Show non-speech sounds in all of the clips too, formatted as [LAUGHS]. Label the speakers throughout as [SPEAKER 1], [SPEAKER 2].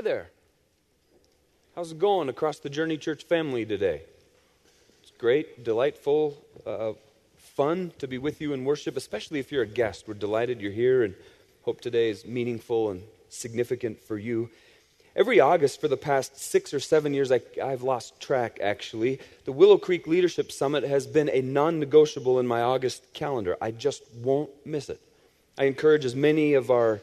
[SPEAKER 1] Hi there. How's it going across the Journey Church family today? It's great, delightful, uh, fun to be with you in worship, especially if you're a guest. We're delighted you're here and hope today is meaningful and significant for you. Every August for the past six or seven years, I, have lost track actually, the Willow Creek Leadership Summit has been a non negotiable in my August calendar. I just won't miss it. I encourage as many of our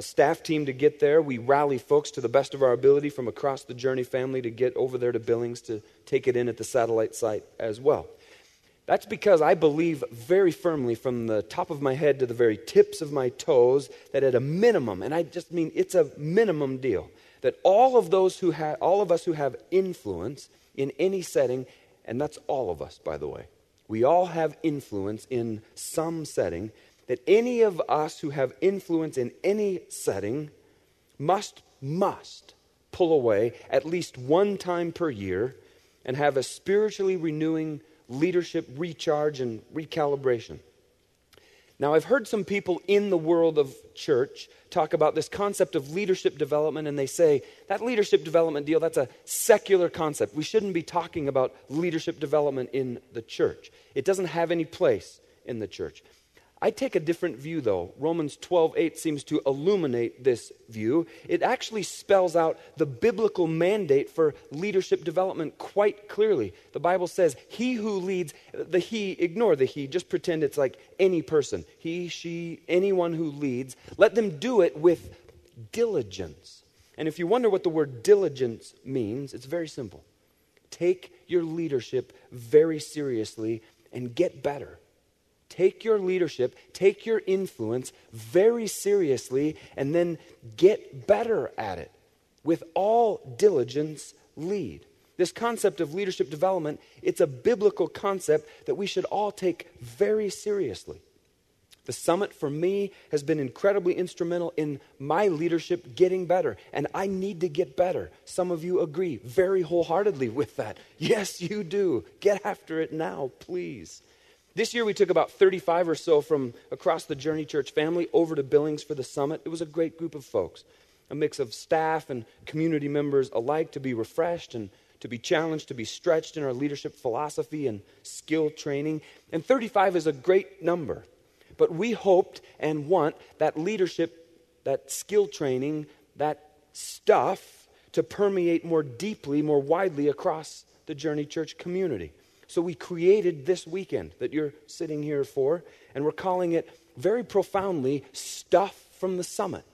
[SPEAKER 1] staff team to get there. We rally folks to the best of our ability from across the Journey family to get over there to Billings to take it in at the satellite site as well. That's because I believe very firmly from the top of my head to the very tips of my toes that at a minimum, and I just mean it's a minimum deal, that all of those who have, all of us who have influence in any setting, and that's all of us, by the way, we all have influence in some setting, that any of us who have influence in any setting must, must pull away at least one time per year and have a spiritually renewing leadership recharge and recalibration. Now, I've heard some people in the world of church talk about this concept of leadership development, and they say that leadership development deal, that's a secular concept. We shouldn't be talking about leadership development in the church. It doesn't have any place in the church. I take a different view, though. Romans 12 8 seems to illuminate this view. It actually spells out the biblical mandate for leadership development quite clearly. The Bible says, He who leads, the he, ignore the he, just pretend it's like any person. He, she, anyone who leads, let them do it with diligence. And if you wonder what the word diligence means, it's very simple. Take your leadership very seriously and get better Take your leadership, take your influence very seriously, and then get better at it. With all diligence, lead. This concept of leadership development, it's a biblical concept that we should all take very seriously. The summit for me has been incredibly instrumental in my leadership getting better, and I need to get better. Some of you agree very wholeheartedly with that. [LAUGHS] Yes, you do. Get after it now, please. This year we took about 35 or so from across the Journey Church family over to Billings for the summit. It was a great group of folks, a mix of staff and community members alike to be refreshed and to be challenged, to be stretched in our leadership philosophy and skill training. And 35 is a great number. But we hoped and want that leadership, that skill training, that stuff to permeate more deeply, more widely across the Journey Church community. So we created this weekend that you're sitting here for, and we're calling it very profoundly Stuff from the Summit.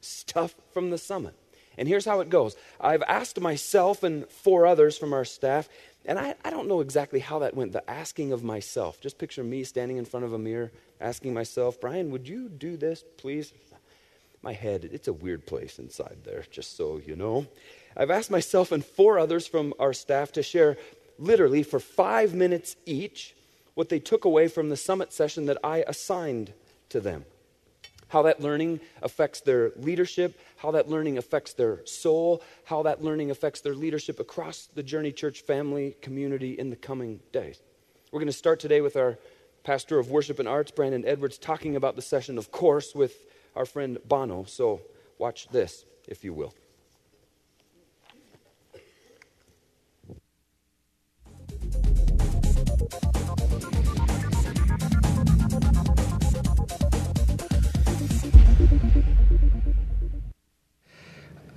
[SPEAKER 1] Stuff from the Summit. And here's how it goes I've asked myself and four others from our staff, and I, I don't know exactly how that went, the asking of myself. Just picture me standing in front of a mirror asking myself, Brian, would you do this, please? My head, it's a weird place inside there, just so you know. I've asked myself and four others from our staff to share literally for five minutes each what they took away from the summit session that I assigned to them. How that learning affects their leadership, how that learning affects their soul, how that learning affects their leadership across the Journey Church family community in the coming days. We're going to start today with our pastor of worship and arts, Brandon Edwards, talking about the session, of course, with our friend Bono. So watch this, if you will.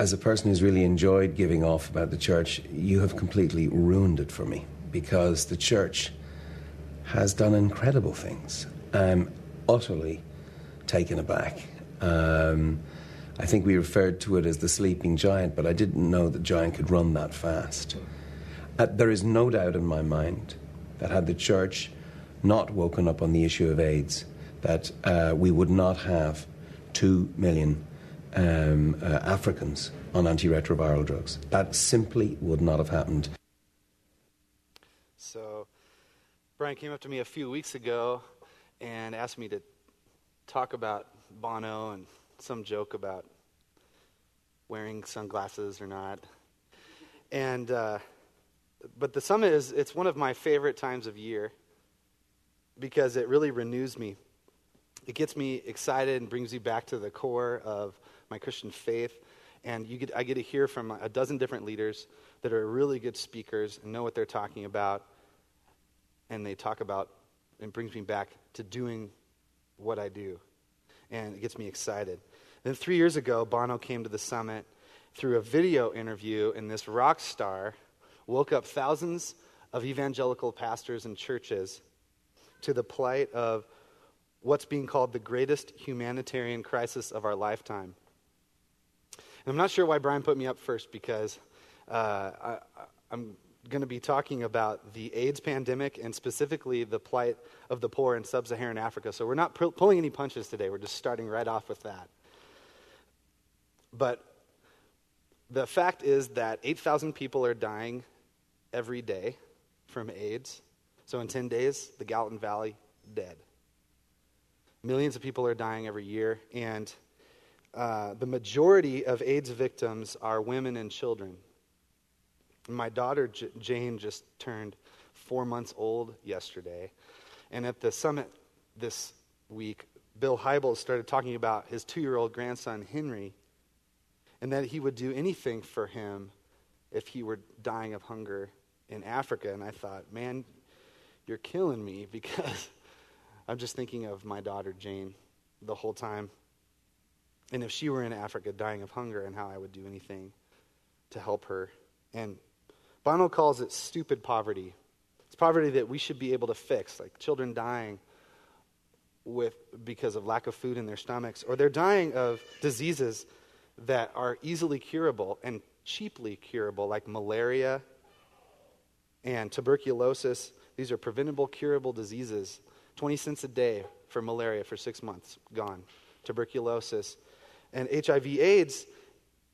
[SPEAKER 2] As a person who's really enjoyed giving off about the church, you have completely ruined it for me because the church has done incredible things. I'm utterly taken aback. Um, I think we referred to it as the sleeping giant, but I didn't know the giant could run that fast. Uh, there is no doubt in my mind that had the church not woken up on the issue of AIDS, that uh, we would not have two million um, uh, Africans on antiretroviral drugs. That simply would not have happened.
[SPEAKER 3] So, Brian came up to me a few weeks ago and asked me to talk about Bono and some joke about wearing sunglasses or not. And, uh, but the summit is, it's one of my favorite times of year because it really renews me. It gets me excited and brings me back to the core of my Christian faith. And you get, I get to hear from a dozen different leaders that are really good speakers and know what they're talking about. And they talk about, and brings me back to doing what I do. And it gets me excited. Then three years ago, Bono came to the summit through a video interview, and this rock star woke up thousands of evangelical pastors and churches to the plight of what's being called the greatest humanitarian crisis of our lifetime. I'm not sure why Brian put me up first because uh, I, I'm going to be talking about the AIDS pandemic and specifically the plight of the poor in sub Saharan Africa. So we're not pulling any punches today, we're just starting right off with that. But the fact is that 8,000 people are dying every day from AIDS. So in 10 days, the Gallatin Valley dead. Millions of people are dying every year, and uh, the majority of AIDS victims are women and children. My daughter, J- Jane, just turned four months old yesterday. And at the summit this week, Bill Hybels started talking about his two year old grandson, Henry, and that he would do anything for him if he were dying of hunger in Africa. And I thought, man, you're killing me [LAUGHS] because I'm just thinking of my daughter, Jane, the whole time. And if she were in Africa dying of hunger, and how I would do anything to help her. And Bono calls it stupid poverty. It's poverty that we should be able to fix, like children dying with because of lack of food in their stomachs, or they're dying of diseases that are easily curable and cheaply curable, like malaria and tuberculosis. These are preventable, curable diseases. 20 cents a day for malaria for six months, gone. Tuberculosis. And HIV AIDS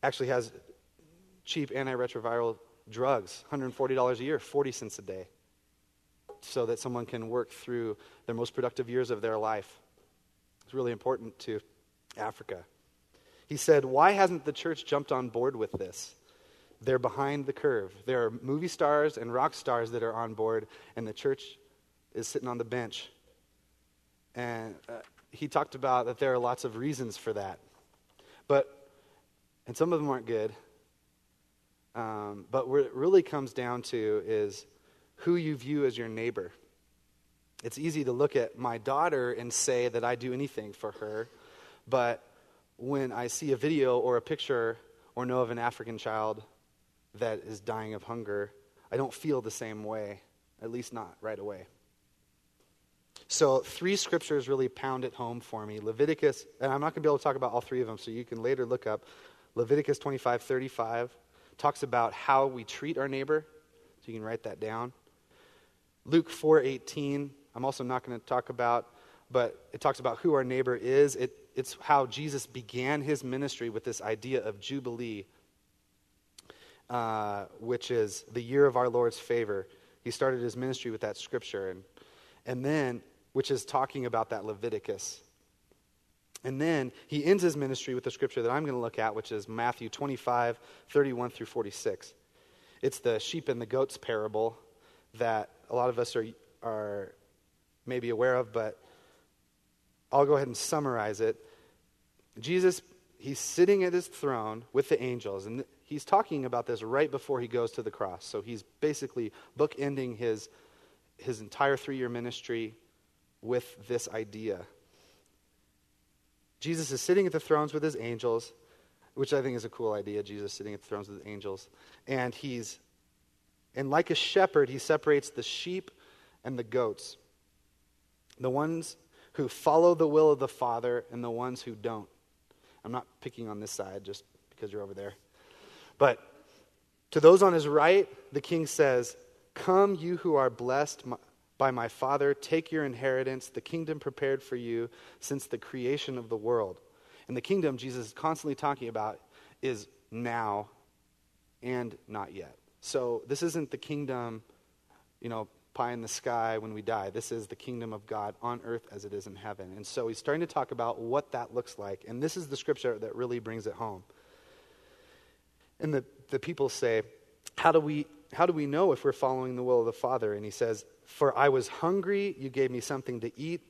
[SPEAKER 3] actually has cheap antiretroviral drugs, $140 a year, 40 cents a day, so that someone can work through their most productive years of their life. It's really important to Africa. He said, Why hasn't the church jumped on board with this? They're behind the curve. There are movie stars and rock stars that are on board, and the church is sitting on the bench. And uh, he talked about that there are lots of reasons for that. But, and some of them aren't good. Um, but what it really comes down to is who you view as your neighbor. It's easy to look at my daughter and say that I do anything for her, but when I see a video or a picture or know of an African child that is dying of hunger, I don't feel the same way, at least not right away. So, three scriptures really pound it home for me. Leviticus, and I'm not going to be able to talk about all three of them, so you can later look up. Leviticus 25 35 talks about how we treat our neighbor, so you can write that down. Luke 4 18, I'm also not going to talk about, but it talks about who our neighbor is. It it's how Jesus began his ministry with this idea of Jubilee, uh, which is the year of our Lord's favor. He started his ministry with that scripture, and, and then, which is talking about that Leviticus. And then he ends his ministry with the scripture that I'm going to look at, which is Matthew 25, 31 through 46. It's the sheep and the goats parable that a lot of us are, are maybe aware of, but I'll go ahead and summarize it. Jesus, he's sitting at his throne with the angels, and he's talking about this right before he goes to the cross. So he's basically bookending his, his entire three year ministry with this idea. Jesus is sitting at the thrones with his angels, which I think is a cool idea, Jesus sitting at the thrones with angels. And he's, and like a shepherd, he separates the sheep and the goats. The ones who follow the will of the Father and the ones who don't. I'm not picking on this side just because you're over there. But to those on his right, the king says, Come, you who are blessed by my Father, take your inheritance, the kingdom prepared for you since the creation of the world. And the kingdom Jesus is constantly talking about is now and not yet. So this isn't the kingdom, you know, pie in the sky when we die. This is the kingdom of God on earth as it is in heaven. And so he's starting to talk about what that looks like. And this is the scripture that really brings it home. And the, the people say, how do, we, how do we know if we're following the will of the Father? And he says, For I was hungry, you gave me something to eat.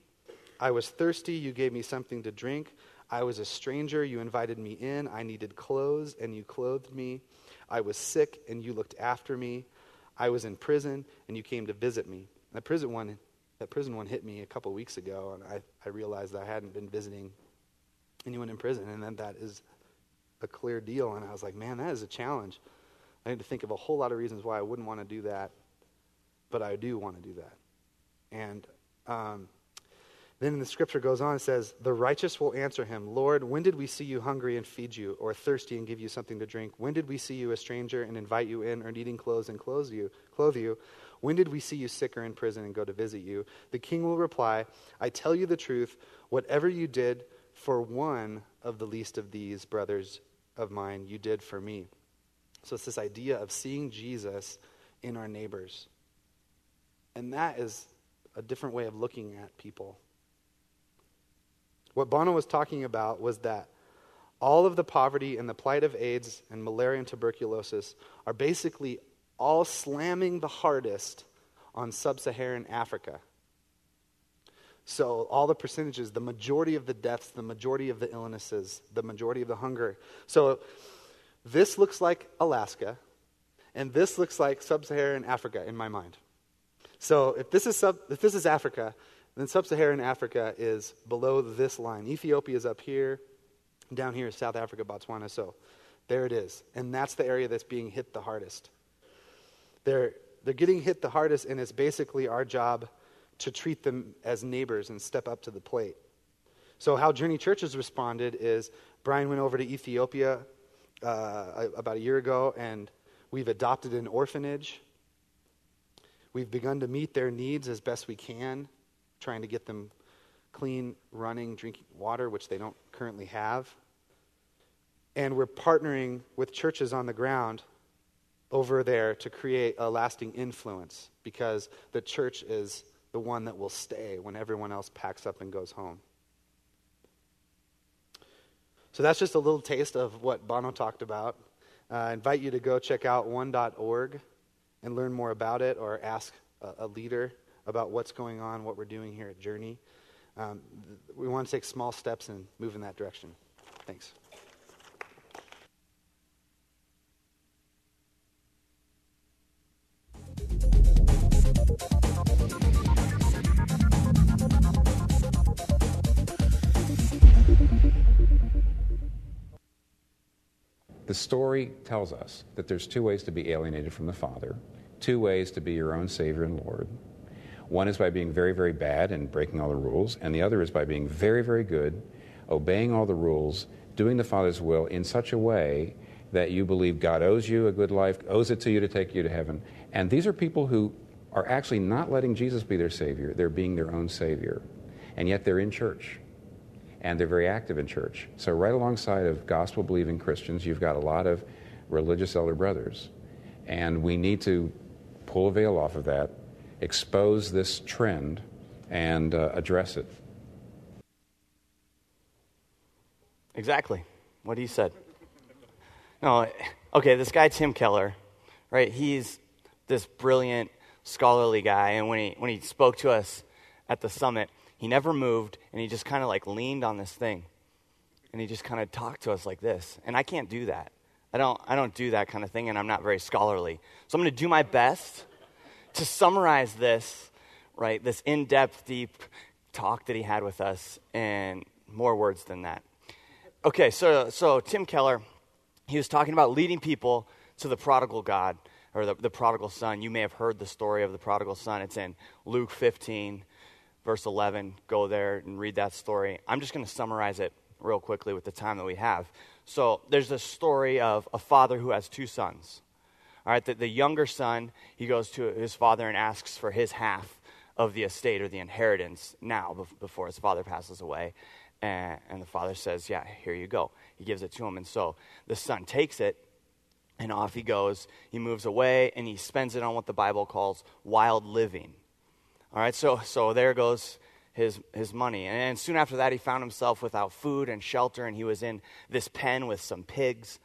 [SPEAKER 3] I was thirsty, you gave me something to drink. I was a stranger, you invited me in. I needed clothes, and you clothed me. I was sick, and you looked after me. I was in prison, and you came to visit me. That prison one, that prison one hit me a couple weeks ago, and I, I realized I hadn't been visiting anyone in prison, and then that is a clear deal. And I was like, man, that is a challenge. I need to think of a whole lot of reasons why I wouldn't want to do that, but I do want to do that. And um, then the scripture goes on and says, The righteous will answer him, Lord, when did we see you hungry and feed you, or thirsty and give you something to drink? When did we see you a stranger and invite you in, or needing clothes and clothe you? Clothe you? When did we see you sick or in prison and go to visit you? The king will reply, I tell you the truth, whatever you did for one of the least of these brothers of mine, you did for me. So it's this idea of seeing Jesus in our neighbors. And that is a different way of looking at people. What Bono was talking about was that all of the poverty and the plight of AIDS and malaria and tuberculosis are basically all slamming the hardest on sub Saharan Africa. So, all the percentages, the majority of the deaths, the majority of the illnesses, the majority of the hunger. So, this looks like Alaska, and this looks like sub Saharan Africa in my mind. So, if this is, sub, if this is Africa, then sub Saharan Africa is below this line. Ethiopia is up here, down here is South Africa, Botswana. So, there it is. And that's the area that's being hit the hardest. They're, they're getting hit the hardest, and it's basically our job to treat them as neighbors and step up to the plate. So, how Journey Church has responded is Brian went over to Ethiopia uh, about a year ago, and we've adopted an orphanage. We've begun to meet their needs as best we can, trying to get them clean, running, drinking water, which they don't currently have. And we're partnering with churches on the ground over there to create a lasting influence because the church is the one that will stay when everyone else packs up and goes home. So that's just a little taste of what Bono talked about. Uh, I invite you to go check out one.org and learn more about it or ask a, a leader about what's going on, what we're doing here at Journey. Um, we want to take small steps and move in that direction. Thanks.
[SPEAKER 4] The story tells us that there's two ways to be alienated from the Father, two ways to be your own Savior and Lord. One is by being very, very bad and breaking all the rules, and the other is by being very, very good, obeying all the rules, doing the Father's will in such a way that you believe God owes you a good life, owes it to you to take you to heaven. And these are people who are actually not letting Jesus be their Savior, they're being their own Savior. And yet they're in church and they're very active in church. So, right alongside of gospel believing Christians, you've got a lot of religious elder brothers. And we need to pull a veil off of that, expose this trend, and uh, address it.
[SPEAKER 5] Exactly what he said. No, okay, this guy, Tim Keller, right? He's this brilliant, scholarly guy. And when he, when he spoke to us at the summit, he never moved, and he just kind of like leaned on this thing. And he just kind of talked to us like this. And I can't do that. I don't, I don't do that kind of thing, and I'm not very scholarly. So I'm going to do my best to summarize this, right? This in depth, deep talk that he had with us, and more words than that. Okay, so, so Tim Keller, he was talking about leading people to the prodigal God or the, the prodigal son. You may have heard the story of the prodigal son. It's in Luke 15 verse 11. Go there and read that story. I'm just going to summarize it real quickly with the time that we have. So there's this story of a father who has two sons. All right, the, the younger son, he goes to his father and asks for his half of the estate or the inheritance now before his father passes away. And, and the father says, Yeah, here you go. He gives it to him. And so the son takes it and off he goes. He moves away and he spends it on what the Bible calls wild living. All right, so, so there goes his, his money. And soon after that, he found himself without food and shelter, and he was in this pen with some pigs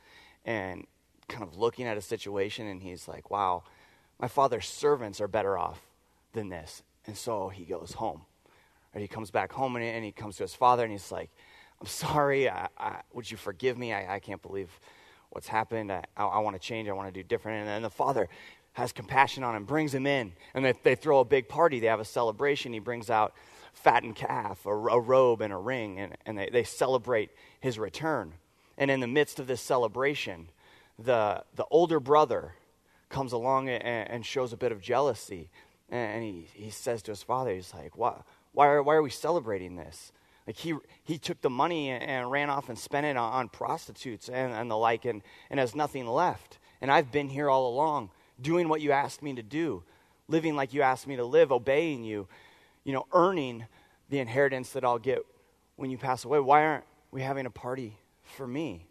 [SPEAKER 5] and kind of looking at a situation, and he's like, wow, my father's servants are better off than this. And so he goes home. Or he comes back home and he comes to his father, and he's like, I'm sorry. I, I, would you forgive me? I, I can't believe what's happened. I, I want to change. I want to do different. And then the father has compassion on him, brings him in, and they, they throw a big party. They have a celebration. He brings out fattened calf, a, a robe, and a ring, and, and they, they celebrate his return. And in the midst of this celebration, the, the older brother comes along and, and shows a bit of jealousy. And he, he says to his father, he's like, why, why, are, why are we celebrating this? Like he, he took the money and ran off and spent it on, on prostitutes and, and the like and, and has nothing left. And I've been here all along doing what you asked me to do, living like you asked me to live, obeying you, you know, earning the inheritance that I'll get when you pass away. Why aren't we having a party for me?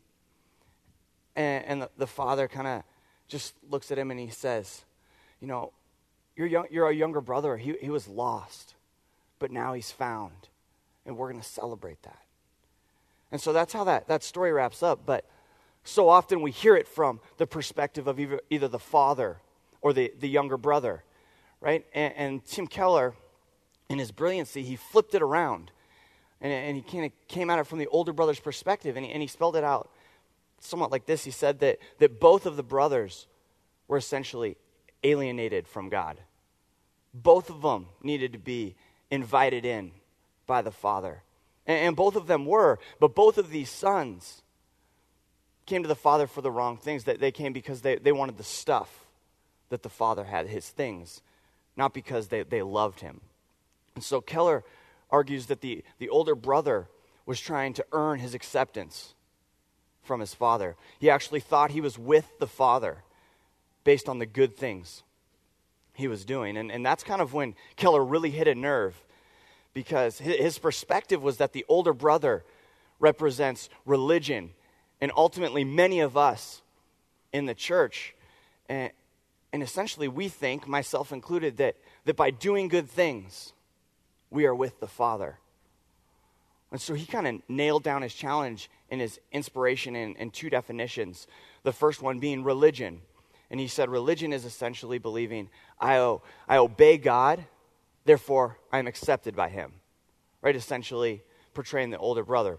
[SPEAKER 5] And, and the, the father kind of just looks at him and he says, You know, you're, young, you're a younger brother. He, he was lost, but now he's found. And we're going to celebrate that. And so that's how that, that story wraps up. But so often we hear it from the perspective of either, either the father or the, the younger brother, right? And, and Tim Keller, in his brilliancy, he flipped it around. And, and he kind of came at it from the older brother's perspective, and he, and he spelled it out somewhat like this. He said that, that both of the brothers were essentially alienated from God. Both of them needed to be invited in by the Father. And, and both of them were, but both of these sons came to the Father for the wrong things. That they came because they, they wanted the stuff that the Father had, his things, not because they, they loved him. And so Keller argues that the, the older brother was trying to earn his acceptance from his father. He actually thought he was with the Father based on the good things he was doing. And, and that's kind of when Keller really hit a nerve because his perspective was that the older brother represents religion and ultimately many of us in the church. And, and essentially, we think, myself included, that, that by doing good things, we are with the Father. And so he kind of nailed down his challenge in his inspiration in, in two definitions. The first one being religion. And he said, religion is essentially believing, I, o- I obey God, therefore I am accepted by him. Right? Essentially portraying the older brother.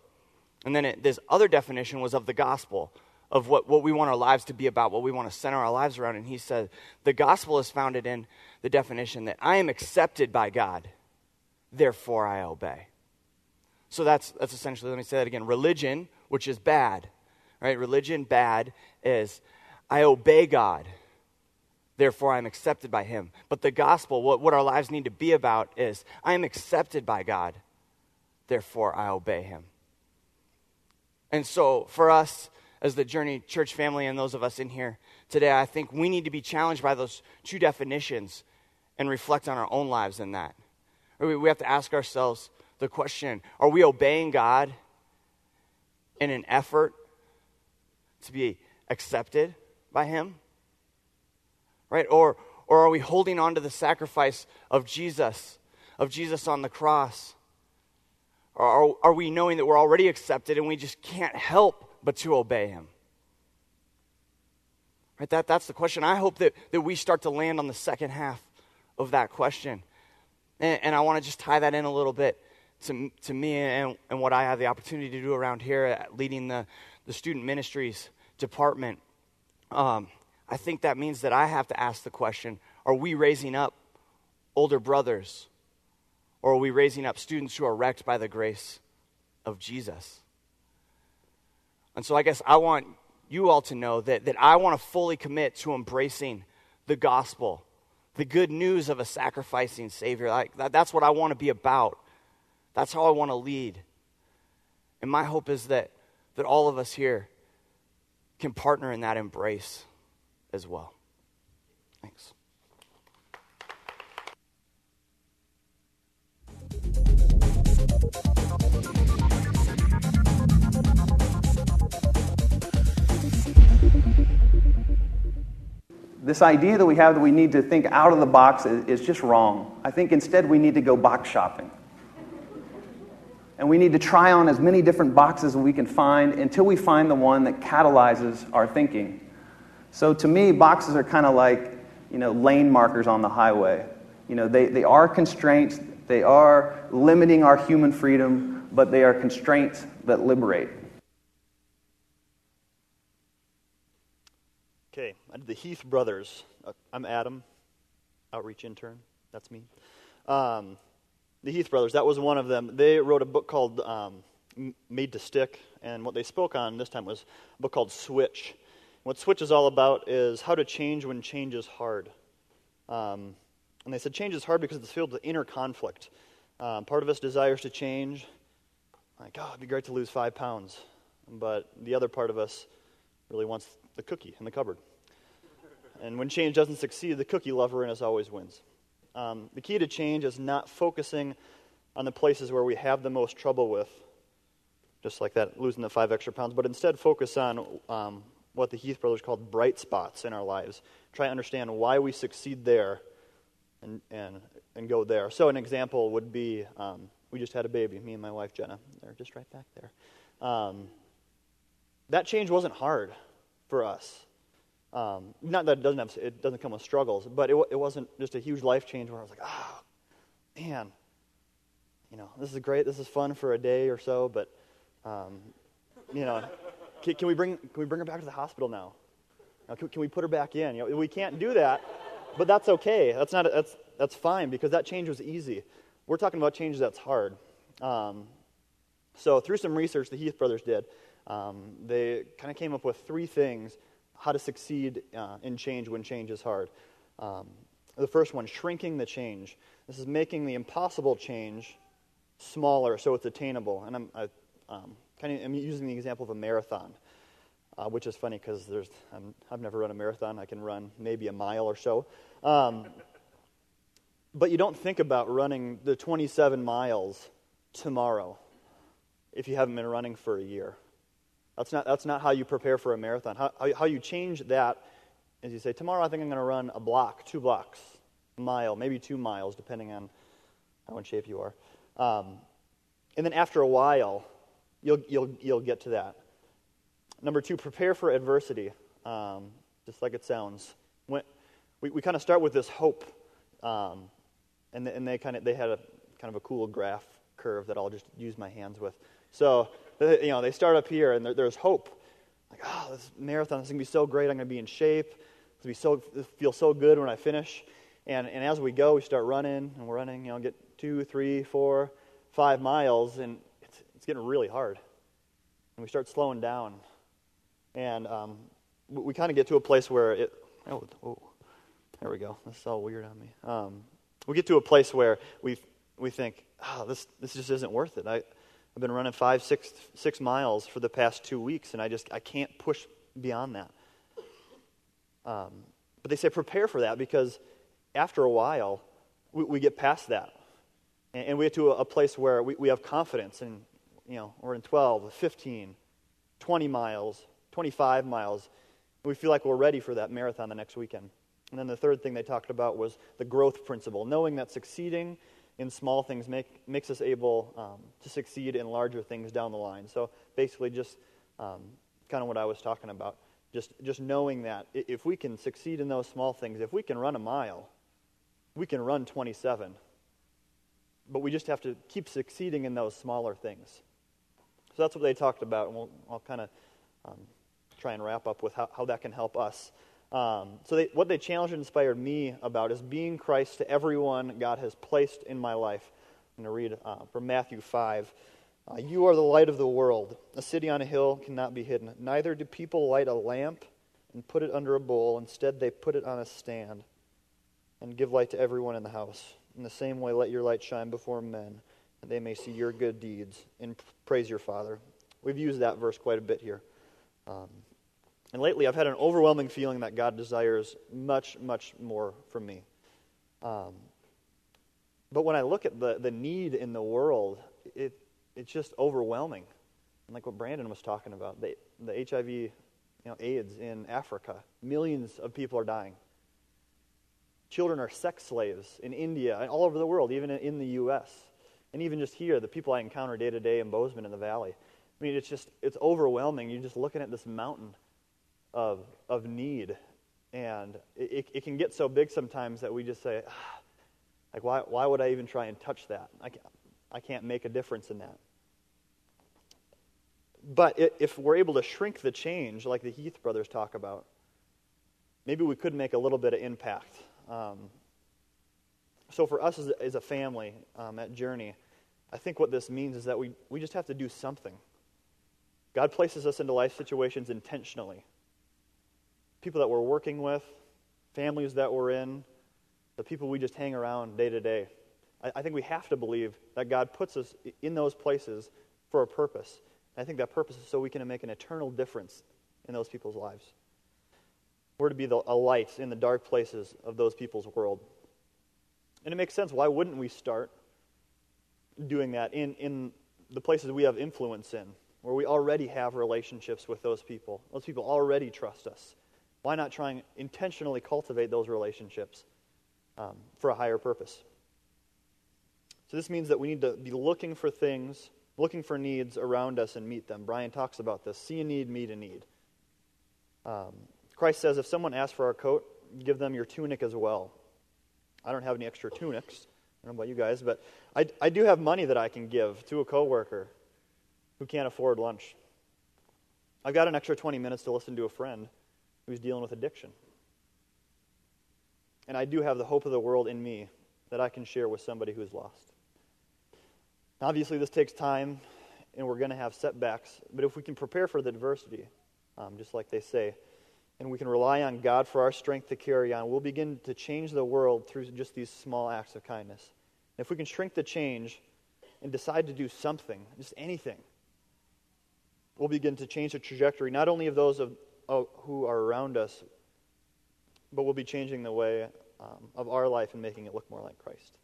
[SPEAKER 5] And then it, this other definition was of the gospel, of what, what we want our lives to be about, what we want to center our lives around. And he said, the gospel is founded in the definition that I am accepted by God, therefore I obey. So that's, that's essentially, let me say that again religion, which is bad, right? Religion, bad, is I obey God, therefore I'm accepted by Him. But the gospel, what, what our lives need to be about, is I am accepted by God, therefore I obey Him. And so, for us as the Journey Church family and those of us in here today, I think we need to be challenged by those two definitions and reflect on our own lives in that. We have to ask ourselves the question are we obeying God in an effort to be accepted by Him? Right? Or, or are we holding on to the sacrifice of Jesus, of Jesus on the cross? Or are, we knowing that we're already accepted and we just can't help but to obey him? Right? That, that's the question. I hope that, that we start to land on the second half of that question. And, and I want to just tie that in a little bit to, to me and, and what I have the opportunity to do around here leading the, the student ministries department. Um, I think that means that I have to ask the question are we raising up older brothers or are we raising up students who are wrecked by the grace of Jesus? And so I guess I want you all to know that, that I want to fully commit to embracing the gospel, the good news of a sacrificing Savior. Like, that, that's what I want to be about. That's how I want to lead. And my hope is that, that all of us here can partner in that embrace as well. Thanks.
[SPEAKER 6] This idea that we have that we need to think out of the box is, is just wrong. I think instead we need to go box shopping. And we need to try on as many different boxes as we can find until we find the one that catalyzes our thinking. So to me, boxes are kind of like, you know, lane markers on the highway. You know, they, they are constraints, they are limiting our human freedom, but they are constraints that liberate.
[SPEAKER 7] Okay, I did the Heath Brothers. Uh, I'm Adam, outreach intern. That's me. Um, the Heath Brothers, that was one of them. They wrote a book called um, Made to Stick, and what they spoke on this time was a book called Switch. What Switch is all about is how to change when change is hard. Um, and they said change is hard because it's filled with inner conflict. Um, part of us desires to change. Like, oh, it'd be great to lose five pounds. But the other part of us really wants the cookie in the cupboard. And when change doesn't succeed, the cookie lover in us always wins. Um, the key to change is not focusing on the places where we have the most trouble with, just like that, losing the five extra pounds, but instead focus on um, what the Heath brothers called bright spots in our lives. Try to understand why we succeed there and, and, and go there. So, an example would be um, we just had a baby, me and my wife Jenna. They're just right back there. Um, that change wasn't hard for us. Um, not that it doesn't have, it doesn't come with struggles, but it, it wasn't just a huge life change where I was like, oh, man, you know, this is great, this is fun for a day or so, but, um, you know, can, can, we bring, can we bring her back to the hospital now? now can, can, we put her back in? You know, we can't do that, but that's okay. That's, not, that's, that's fine because that change was easy. We're talking about change that's hard. Um, so through some research the Heath brothers did, um, they kind of came up with three things how to succeed uh, in change when change is hard. Um, the first one, shrinking the change. This is making the impossible change smaller so it's attainable. And I'm, I, um, kind of, I'm using the example of a marathon, uh, which is funny because there's i have never run a marathon. I can run maybe a mile or so. Um, but you don't think about running the 27 miles tomorrow if you haven't been running for a year. That's not, that's not how you prepare for a marathon. How, how, how you change that is you say, tomorrow I think I'm going to run a block, two blocks, a mile, maybe two miles, depending on how in shape you are. Um, and then after a while, you'll, you'll, you'll get to that. Number two, prepare for adversity, um, just like it sounds. When, we we kind of start with this hope, um, and, and they kind of they had a kind of a cool graph curve that I'll just use my hands with. So you know, they start up here and there, there's hope. Like, oh, this marathon is going to be so great. I'm going to be in shape. It's going to be so, feel so good when I finish. And, and as we go, we start running and we're running, you know, get two, three, four, five miles, and it's, it's getting really hard. And we start slowing down. And um, we, we kind of get to a place where it, oh, oh, there we go. This is all weird on me. Um, we get to a place where we, we think, oh, this, this just isn't worth it. I, I've been running five, six, six miles for the past two weeks, and I just I can't push beyond that. Um, but they say prepare for that because after a while, we, we get past that, and, and, we get to a, a place where we, we have confidence, and you know we're in 12, 15, 20 miles, 25 miles. We feel like we're ready for that marathon the next weekend. And then the third thing they talked about was the growth principle, knowing that succeeding in small things make, makes us able um, to succeed in larger things down the line. So basically, just um, kind of what I was talking about. Just, just knowing that if we can succeed in those small things, if we can run a mile, we can run 27. But we just have to keep succeeding in those smaller things. So that's what they talked about, and we'll, I'll kind of um, try and wrap up with how, how that can help us. Um, so, they, what they challenged and inspired me about is being Christ to everyone God has placed in my life. I'm going to read uh, from Matthew 5. Uh, you are the light of the world. A city on a hill cannot be hidden. Neither do people light a lamp and put it under a bowl. Instead, they put it on a stand and give light to everyone in the house. In the same way, let your light shine before men, that they may see your good deeds and praise your Father. We've used that verse quite a bit here. Um, and lately, I've had an overwhelming feeling that God desires much, much more from me. Um, but when I look at the, the need in the world, it, it's just overwhelming. And like what Brandon was talking about, the, the HIV, you know, AIDS in Africa, millions of people are dying. Children are sex slaves in India and all over the world, even in the U.S. And even just here, the people I encounter day to day in Bozeman in the valley. I mean, it's just, it's overwhelming. You're just looking at this mountain of, of need. And it, it can get so big sometimes that we just say, ah, like, why, why would I even try and touch that? I can't, I can't make a difference in that. but if we're able to shrink the change, like the Heath brothers talk about, maybe we could make a little bit of impact. Um, so for us as a, as a family um, at Journey, I think what this means is that we, we just have to do something. God places us into life situations intentionally. People that we're working with, families that we're in, the people we just hang around day to day. I, think we have to believe that God puts us in those places for a purpose. And I think that purpose is so we can make an eternal difference in those people's lives. We're to be the, a light in the dark places of those people's world. And it makes sense. Why wouldn't we start doing that in, in the places we have influence in, where we already have relationships with those people? Those people already trust us. Why not try and intentionally cultivate those relationships um, for a higher purpose? So, this means that we need to be looking for things, looking for needs around us and meet them. Brian talks about this see a need, meet a need. Um, Christ says if someone asks for our coat, give them your tunic as well. I don't have any extra tunics. I don't know about you guys, but I, I do have money that I can give to a coworker who can't afford lunch. I've got an extra 20 minutes to listen to a friend who's dealing with addiction. And I do have the hope of the world in me that I can share with somebody who is lost. Obviously, this takes time, and we're going to have setbacks, but if we can prepare for the adversity, um, just like they say, and we can rely on God for our strength to carry on, we'll begin to change the world through just these small acts of kindness. And if we can shrink the change and decide to do something, just anything, we'll begin to change the trajectory, not only of those of who are around us, but we'll be changing the way um, of our life and making it look more like Christ.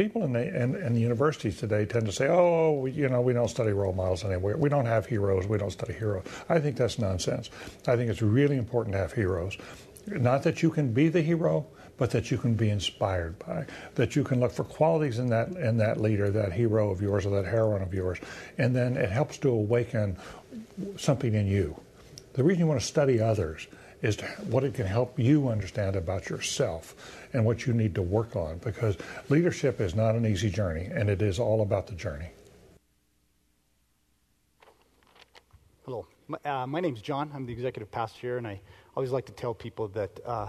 [SPEAKER 8] People in the, in, in universities today tend to say, oh, we, you know, we don't study role models anywhere. We don't have heroes. We don't study heroes. I think that's nonsense. I think it's really important to have heroes. Not that you can be the hero, but that you can be inspired by, that you can look for qualities in that in that leader, that hero of yours or that heroine of yours, and then it helps to awaken something in you. The reason you want to study others is what it can help you understand about yourself and what you need to work on because leadership is not an easy journey and it is all about the journey.
[SPEAKER 9] Hello, my, uh, my John. I'm the executive pastor here, and I always like to tell people that uh,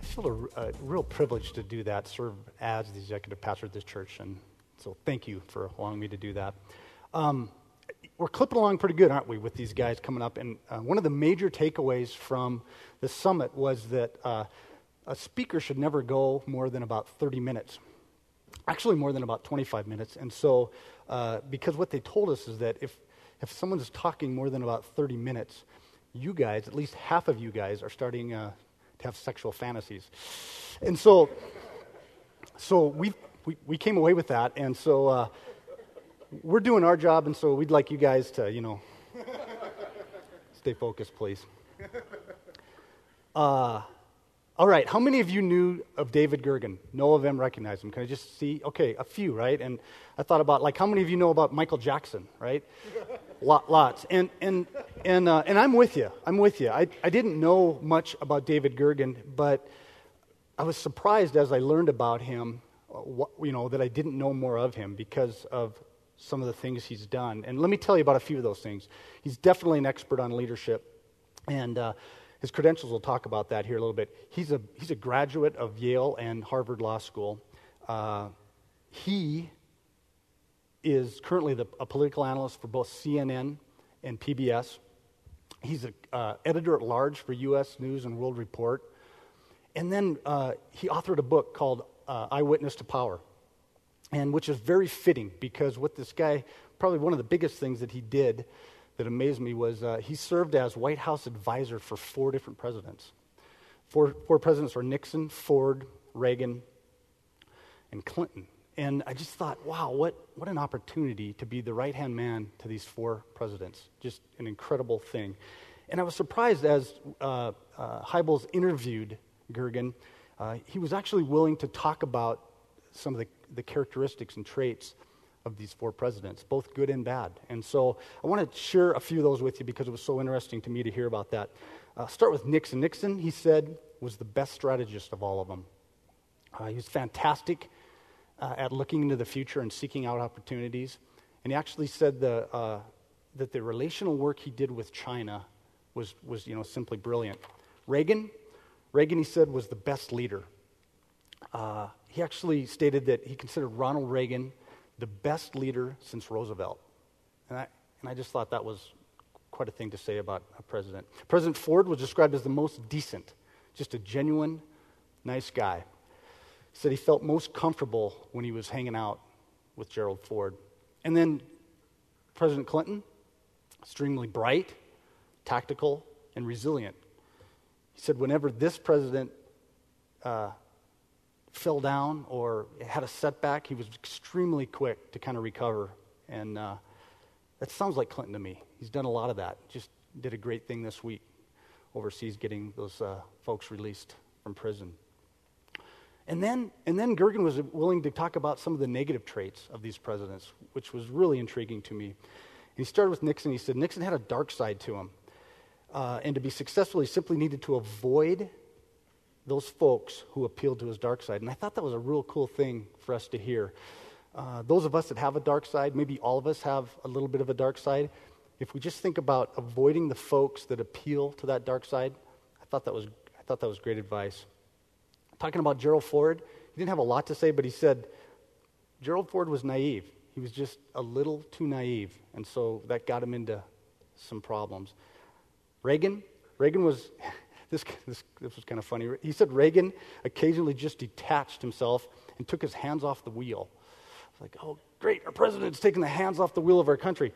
[SPEAKER 9] I feel a, a, real privilege to do that, serve as the executive pastor of this church, and so thank you for allowing me to do that. Um, we're clipping along pretty good, aren't we, with these guys coming up? And uh, one of the major takeaways from the summit was that uh, a speaker should never go more than about 30 minutes. Actually, more than about 25 minutes. And so, uh, because what they told us is that if, if someone is talking more than about 30 minutes, you guys, at least half of you guys, are starting uh, to have sexual fantasies. And so, so we, we, we came away with that. And so, uh, we're doing our job, and so we'd like you guys to, you know, [LAUGHS] stay focused, please. Uh, all right, how many of you knew of David Gergen? No of them recognize him. Can I just see? Okay, a few, right? And I thought about, like, how many of you know about Michael Jackson, right? [LAUGHS] Lot, lots. And, and, and, uh, and I'm with you. I'm with you. I, I didn't know much about David Gergen, but I was surprised as I learned about him, uh, what, you know, that I didn't know more of him because of some of the things he's done. And let me tell you about a few of those things. He's definitely an expert on leadership, and uh, his credentials will talk about that here a little bit. He's a, he's a graduate of Yale and Harvard Law School. Uh, he is currently the, a political analyst for both CNN and PBS. He's an uh, editor at large for U.S. News and World Report. And then uh, he authored a book called uh, Eyewitness to Power and which is very fitting because what this guy, probably one of the biggest things that he did that amazed me was uh, he served as White House advisor for four different presidents. Four, four presidents were Nixon, Ford, Reagan, and Clinton. And I just thought, wow, what, what an opportunity to be the right hand man to these four presidents. Just an incredible thing. And I was surprised as uh, uh, Hybels interviewed Gergen, uh, he was actually willing to talk about some of the the characteristics and traits of these four presidents, both good and bad. And so I want to share a few of those with you because it was so interesting to me to hear about that. Uh, start with Nixon. Nixon, he said, was the best strategist of all of them. Uh, he was fantastic uh, at looking into the future and seeking out opportunities. And he actually said the, uh, that the relational work he did with China was, was you know, simply brilliant. Reagan, Reagan, he said, was the best leader. He actually stated that he considered Ronald Reagan the best leader since Roosevelt. And I, and I just thought that was quite a thing to say about a president. President Ford was described as the most decent, just a genuine, nice guy. He said he felt most comfortable when he was hanging out with Gerald Ford. And then President Clinton, extremely bright, tactical, and resilient. He said whenever this president uh, fell down or had a setback, he was extremely quick to kind of recover. And uh, that sounds like Clinton to me. He's done a lot of that. Just did a great thing this week overseas getting those uh, folks released from prison. And then, and then Gergen was willing to talk about some of the negative traits of these presidents, which was really intriguing to me. And he started with Nixon. He said Nixon had a dark side to him. Uh, and to be successful, he simply needed to avoid those folks who appealed to his dark side. And I thought that was a real cool thing for us to hear. Uh, those of us that have a dark side, maybe all of us have a little bit of a dark side. If we just think about avoiding the folks that appeal to that dark side, I thought that was, I thought that was great advice. Talking about Gerald Ford, he didn't have a lot to say, but he said Gerald Ford was naive. He was just a little too naive, and so that got him into some problems. Reagan, Reagan was this, this, this was kind of funny. He said Reagan occasionally just detached himself and took his hands off the wheel. It's like, oh, great, our president's taking the hands off the wheel of our country.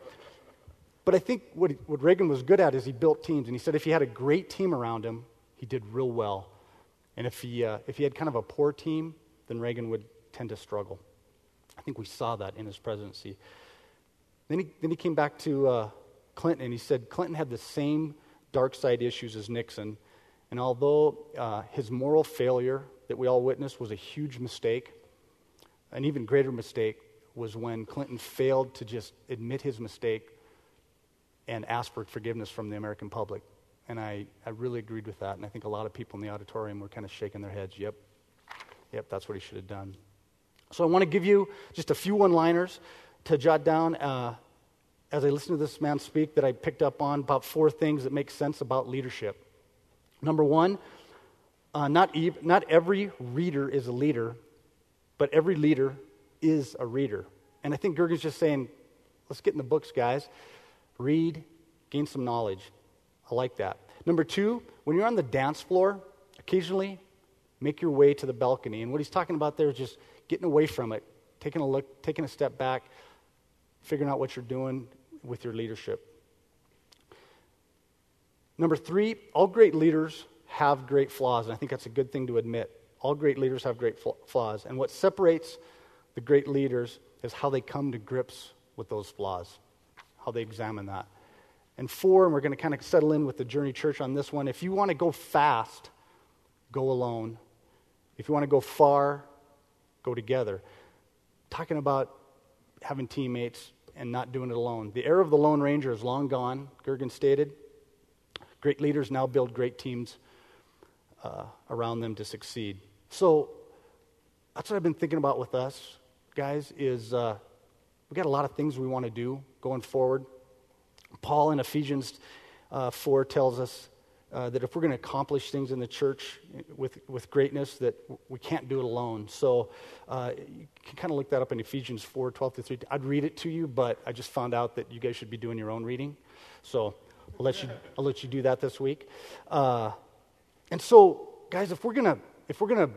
[SPEAKER 9] But I think what, what Reagan was good at is he built teams. And he said if he had a great team around him, he did real well. And if he, uh, if he had kind of a poor team, then Reagan would tend to struggle. I think we saw that in his presidency. Then he, then he came back to uh, Clinton and he said Clinton had the same dark side issues as Nixon, and although uh, his moral failure that we all witnessed was a huge mistake, an even greater mistake was when Clinton failed to just admit his mistake and ask for forgiveness from the American public. And I, I really agreed with that. And I think a lot of people in the auditorium were kind of shaking their heads. Yep, yep, that's what he should have done. So I want to give you just a few one liners to jot down uh, as I listen to this man speak that I picked up on about four things that make sense about leadership. Number one, uh, not, not every reader is a leader, but every leader is a reader. And I think Gergen's just saying, let's get in the books, guys. Read, gain some knowledge. I like that. Number two, when you're on the dance floor, occasionally make your way to the balcony. And what he's talking about there is just getting away from it, taking a look, taking a step back, figuring out what you're doing with your leadership. Number three, all great leaders have great flaws, and I think that's a good thing to admit. All great leaders have great flaws, and what separates the great leaders is how they come to grips with those flaws, how they examine that. And four, and we're going to kind of settle in with the Journey Church on this one. If you want to go fast, go alone. If you want to go far, go together. Talking about having teammates and not doing it alone. The era of the Lone Ranger is long gone, Gergen stated. Great leaders now build great teams uh, around them to succeed. So that's what I've been thinking about with us, guys, is uh, we've got a lot of things we want to do going forward. Paul in Ephesians uh, 4 tells us uh, that if we're going to accomplish things in the church with, with greatness, that we can't do it alone. So uh, you can kind of look that up in Ephesians 4 12 to 3. I'd read it to you, but I just found out that you guys should be doing your own reading. So I'll let you, I'll let you do that this week. Uh, and so, guys, if we're going to, if we're to,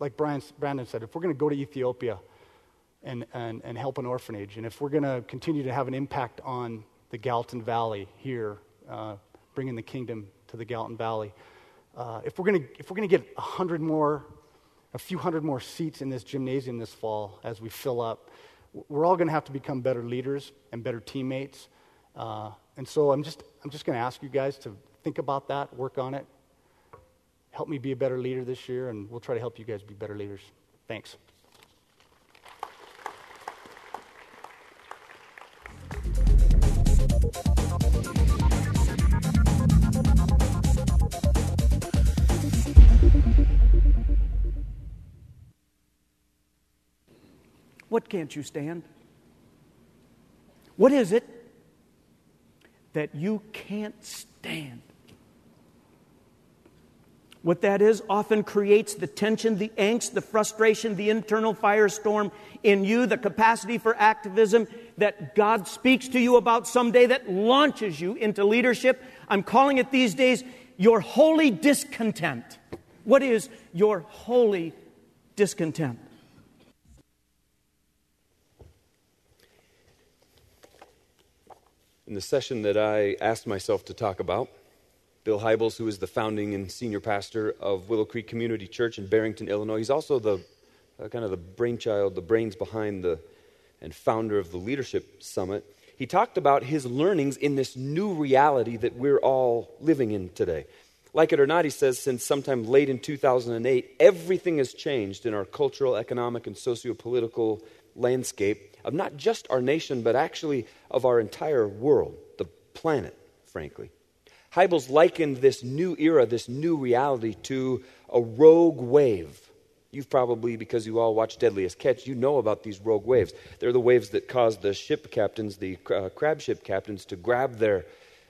[SPEAKER 9] like Brian, Brandon said, if we're going to go to Ethiopia and, and, and help an orphanage, and if we're going to continue to have an impact on the Gallatin Valley here, uh, bringing the kingdom to the Gallatin Valley, uh, if we're to if we're to get a hundred more, a few hundred more seats in this gymnasium this fall as we fill up, we're all going to have to become better leaders and better teammates. Uh, and so I'm just, I'm just going to ask you guys to think about that, work on it. Help me be a better leader this year, and we'll try to help you guys be better leaders. Thanks.
[SPEAKER 10] What can't you stand? What is it that you can't stand? What that is often creates the tension, the angst, the frustration, the internal firestorm in you, the capacity for activism that God speaks to you about someday that launches you into leadership. I'm calling it these days your holy discontent. What is your holy discontent?
[SPEAKER 1] In the session that I asked myself to talk about, Bill Hybels, who is the founding and senior pastor of Willow Creek Community Church in Barrington, Illinois. He's also the uh, kind of the brainchild, the brains behind the and founder of the Leadership Summit. He talked about his learnings in this new reality that we're all living in today. Like it or not, he says, since sometime late in 2008, everything has changed in our cultural, economic, and socio political landscape of not just our nation, but actually of our entire world, the planet, frankly. Hybels likened this new era, this new reality, to a rogue wave. You've probably, because you all watch Deadliest Catch, you know about these rogue waves. They're the waves that cause the ship captains, the uh, crab ship captains, to grab their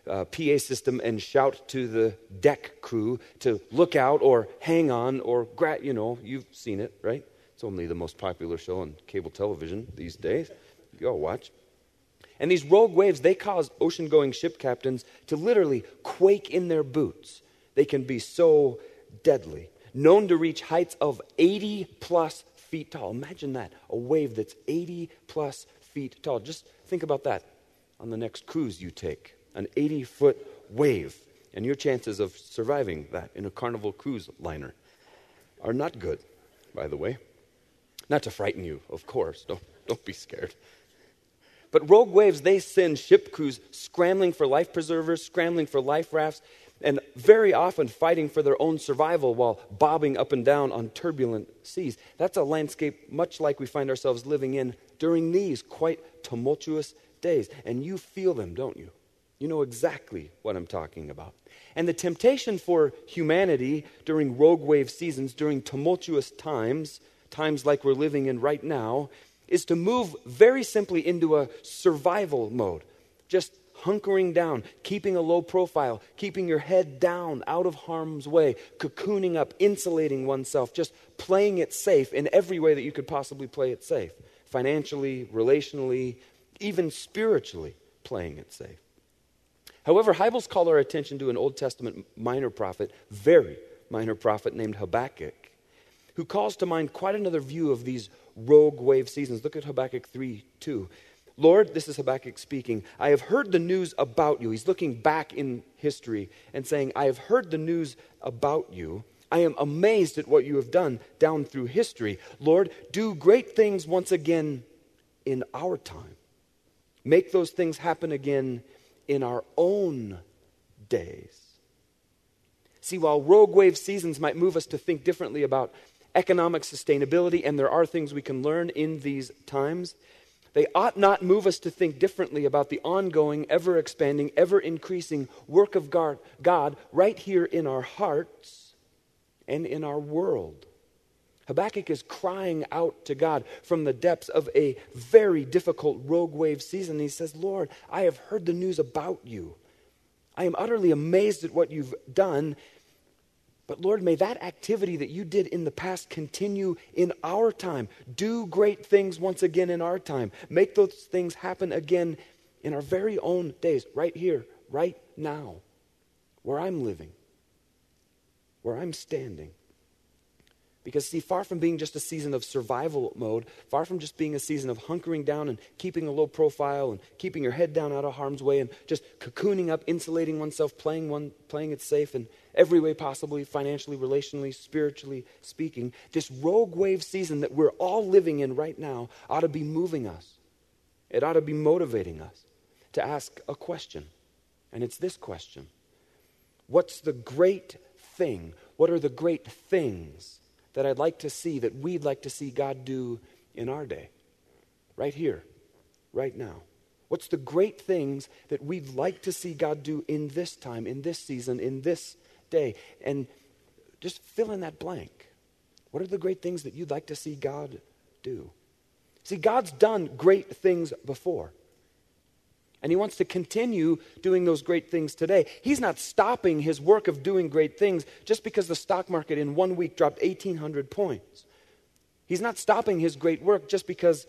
[SPEAKER 1] uh, PA system and shout to the deck crew to look out or hang on or, gra- you know, you've seen it, right? It's only the most popular show on cable television these days. You all watch. And these rogue waves, they cause ocean going ship captains to literally quake in their boots. They can be so deadly, known to reach heights of 80 plus feet tall. Imagine that a wave that's 80 plus feet tall. Just think about that on the next cruise you take an 80 foot wave. And your chances of surviving that in a carnival cruise liner are not good, by the way. Not to frighten you, of course. Don't, don't be scared. But rogue waves, they send ship crews scrambling for life preservers, scrambling for life rafts, and very often fighting for their own survival while bobbing up and down on turbulent seas. That's a landscape much like we find ourselves living in during these quite tumultuous days. And you feel them, don't you? You know exactly what I'm talking about. And the temptation for humanity during rogue wave seasons, during tumultuous times, times like we're living in right now, is to move very simply into a survival mode. Just hunkering down, keeping a low profile, keeping your head down, out of harm's way, cocooning up, insulating oneself, just playing it safe in every way that you could possibly play it safe financially, relationally, even spiritually, playing it safe. However, Hybels called our attention to an Old Testament minor prophet, very minor prophet named Habakkuk, who calls to mind quite another view of these rogue wave seasons. Look at Habakkuk 3 2. Lord, this is Habakkuk speaking. I have heard the news about you. He's looking back in history and saying, I have heard the news about you. I am amazed at what you have done down through history. Lord, do great things once again in our time. Make those things happen again in our own days. See, while rogue wave seasons might move us to think differently about economic sustainability, and there are things we can learn in these times, they ought not move us to think differently about the ongoing, ever expanding, ever increasing work of God right here in our hearts and in our world. Habakkuk is crying out to God from the depths of a very difficult rogue wave season. He says, Lord, I have heard the news about you. I am utterly amazed at what you've done, but Lord, may that activity that you did in the past continue in our time. Do great things once again in our time. Make those things happen again in our very own days, right here, right now, where I'm living, where I'm standing. Because, see, far from being just a season of survival mode, far from just being a season of hunkering down and keeping a low profile and keeping your head down out of harm's way and just cocooning up, insulating oneself, playing, one, playing it safe in every way possibly, financially, relationally, spiritually speaking, this rogue wave season that we're all living in right now ought to be moving us. It ought to be motivating us to ask a question. And it's this question What's the great thing? What are the great things? that I'd like to see, that we'd like to see God do in our day, right here, right now? What's the great things that we'd like to see God do in this time, in this season, in this day? And just fill in that blank. What are the great things that you'd like to see God do? See, God's done great things before. And he wants to continue doing those great things today. He's not stopping his work of doing great things just because the stock market in one week dropped 1,800 points. He's not stopping his great work just because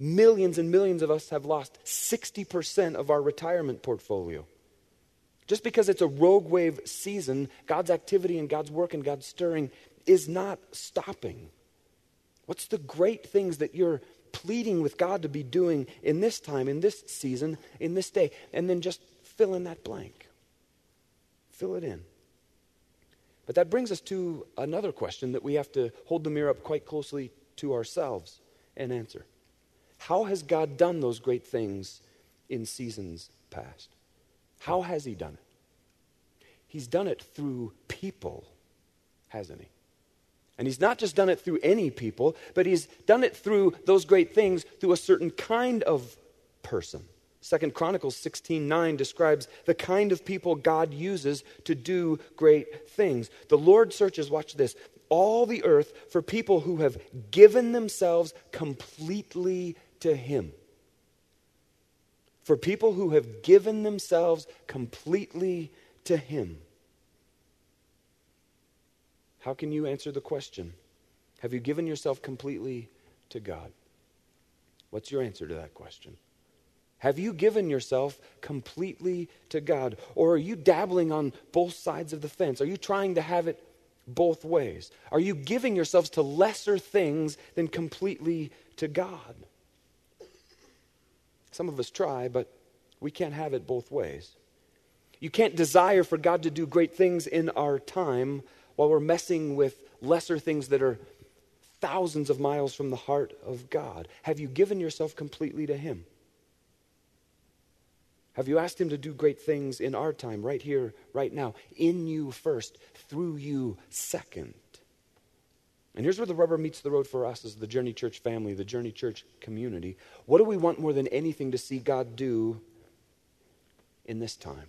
[SPEAKER 1] millions and millions of us have lost 60% of our retirement portfolio. Just because it's a rogue wave season, God's activity and God's work and God's stirring is not stopping. What's the great things that you're pleading with God to be doing in this time, in this season, in this day? And then just fill in that blank. Fill it in. But that brings us to another question that we have to hold the mirror up quite closely to ourselves and answer. How has God done those great things in seasons past? How has He done it? He's done it through people, hasn't He? And He's not just done it through any people, but He's done it through those great things through a certain kind of person. Second Chronicles 16:9 describes the kind of people God uses to do great things. The Lord searches, watch this, all the earth for people who have given themselves completely to him. For people who have given themselves completely to him. How can you answer the question? Have you given yourself completely to God? What's your answer to that question? Have you given yourself completely to God? Or are you dabbling on both sides of the fence? Are you trying to have it both ways? Are you giving yourselves to lesser things than completely to God? Some of us try, but we can't have it both ways. You can't desire for God to do great things in our time while we're messing with lesser things that are thousands of miles from the heart of God. Have you given yourself completely to Him? Have you asked Him to do great things in our time, right here, right now, in you first, through you second? And here's where the rubber meets the road for us as the Journey Church family, the Journey Church community. What do we want more than anything to see God do in this time?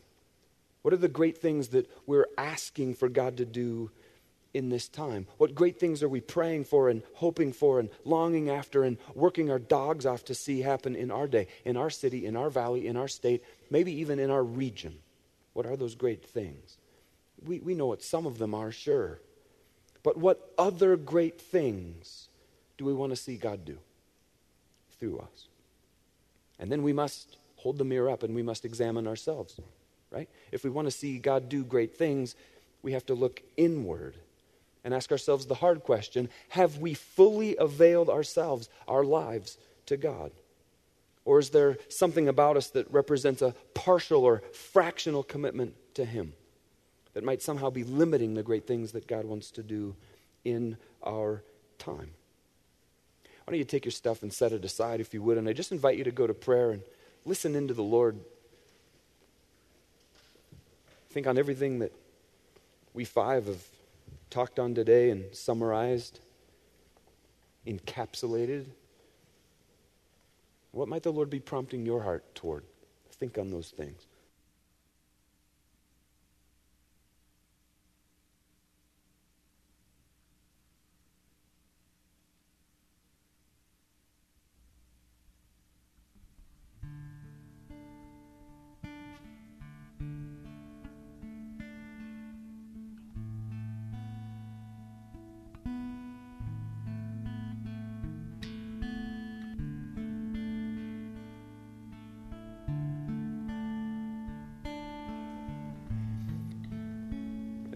[SPEAKER 1] What are the great things that we're asking for God to do in this time? What great things are we praying for and hoping for and longing after and working our dogs off to see happen in our day, in our city, in our valley, in our state, maybe even in our region? What are those great things? We, we know what some of them are, sure. But what other great things do we want to see God do through us? And then we must hold the mirror up and we must examine ourselves, right? If we want to see God do great things, we have to look inward and ask ourselves the hard question Have we fully availed ourselves, our lives, to God? Or is there something about us that represents a partial or fractional commitment to Him that might somehow be limiting the great things that God wants to do in our time? Why don't you take your stuff and set it aside if you would? And I just invite you to go to prayer and listen into the Lord. Think on everything that we five have talked on today and summarized, encapsulated? What might the Lord be prompting your heart toward? Think on those things.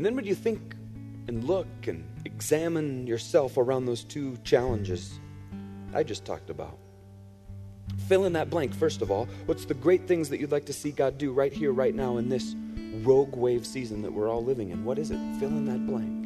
[SPEAKER 1] And then would you think and look and examine yourself around those two challenges I just talked about? Fill in that blank, first of all. What's the great things that you'd like to see God do right here, right now, in this rogue wave season that we're all living in? What is it? Fill in that blank.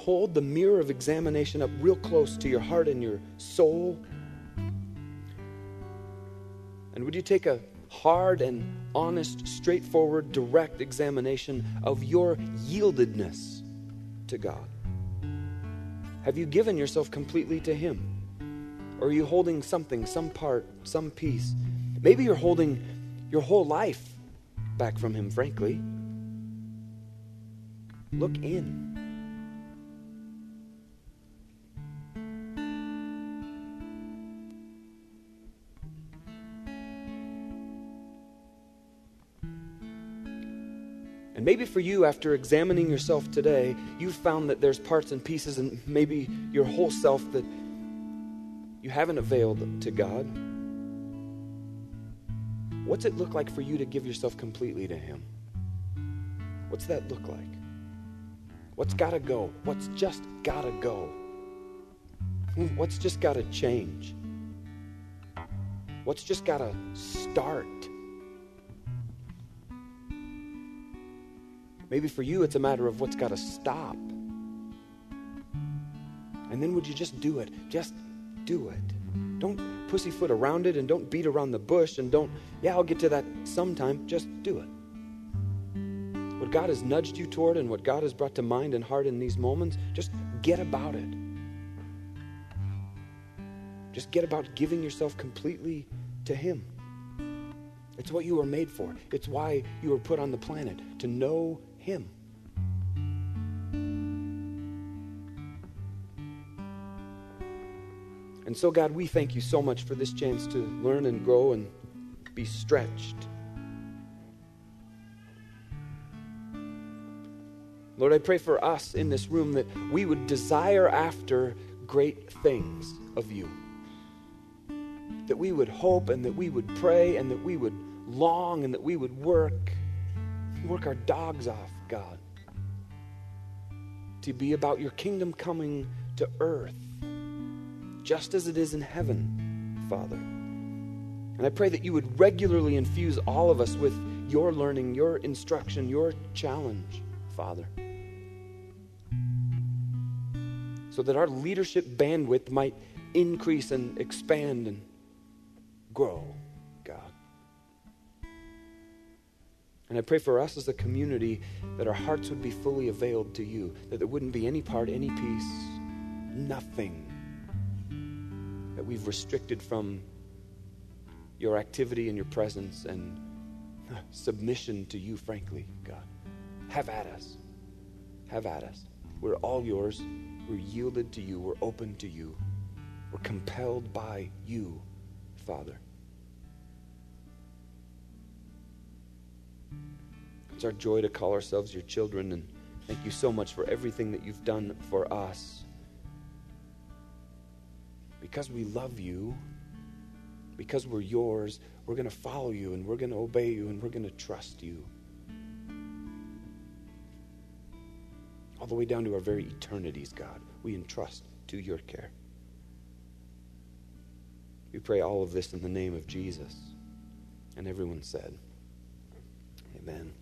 [SPEAKER 1] Hold the mirror of examination up real close to your heart and your soul? And would you take a hard and honest, straightforward, direct examination of your yieldedness to God? Have you given yourself completely to Him? Or are you holding something, some part, some piece? Maybe you're holding your whole life back from Him, frankly. Look in. And maybe for you, after examining yourself today, you've found that there's parts and pieces, and maybe your whole self that you haven't availed to God. What's it look like for you to give yourself completely to Him? What's that look like? What's got to go? What's just got to go? Hmm, what's just got to change? What's just got to start? Maybe for you, it's a matter of what's got to stop. And then would you just do it? Just do it. Don't pussyfoot around it and don't beat around the bush and don't, yeah, I'll get to that sometime. Just do it. What God has nudged you toward and what God has brought to mind and heart in these moments, just get about it. Just get about giving yourself completely to Him. It's what you were made for. It's why you were put on the planet to know him. And so, God, we thank you so much for this chance to learn and grow and be stretched. Lord, I pray for us in this room that we would desire after great things of you. That we would hope and that we would pray and that we would long and that we would work work our dogs off, God, to be about your kingdom coming to earth, just as it is in heaven, Father. And I pray that you would regularly infuse all of us with your learning, your instruction, your challenge, Father. So that our leadership bandwidth might increase and expand and grow. And I pray for us as a community that our hearts would be fully availed to you, that there wouldn't be any part, any piece, nothing that we've restricted from your activity and your presence and submission to you, frankly, God. Have at us. Have at us. We're all yours. We're yielded to you. We're open to you. We're compelled by you, Father. It's our joy to call ourselves your children, and thank you so much for everything that you've done for us. Because we love you, because we're yours, we're going to follow you, and we're going to obey you, and we're going to trust you. All the way down to our very eternities, God, we entrust to your care. We pray all of this in the name of Jesus. And everyone said, Amen.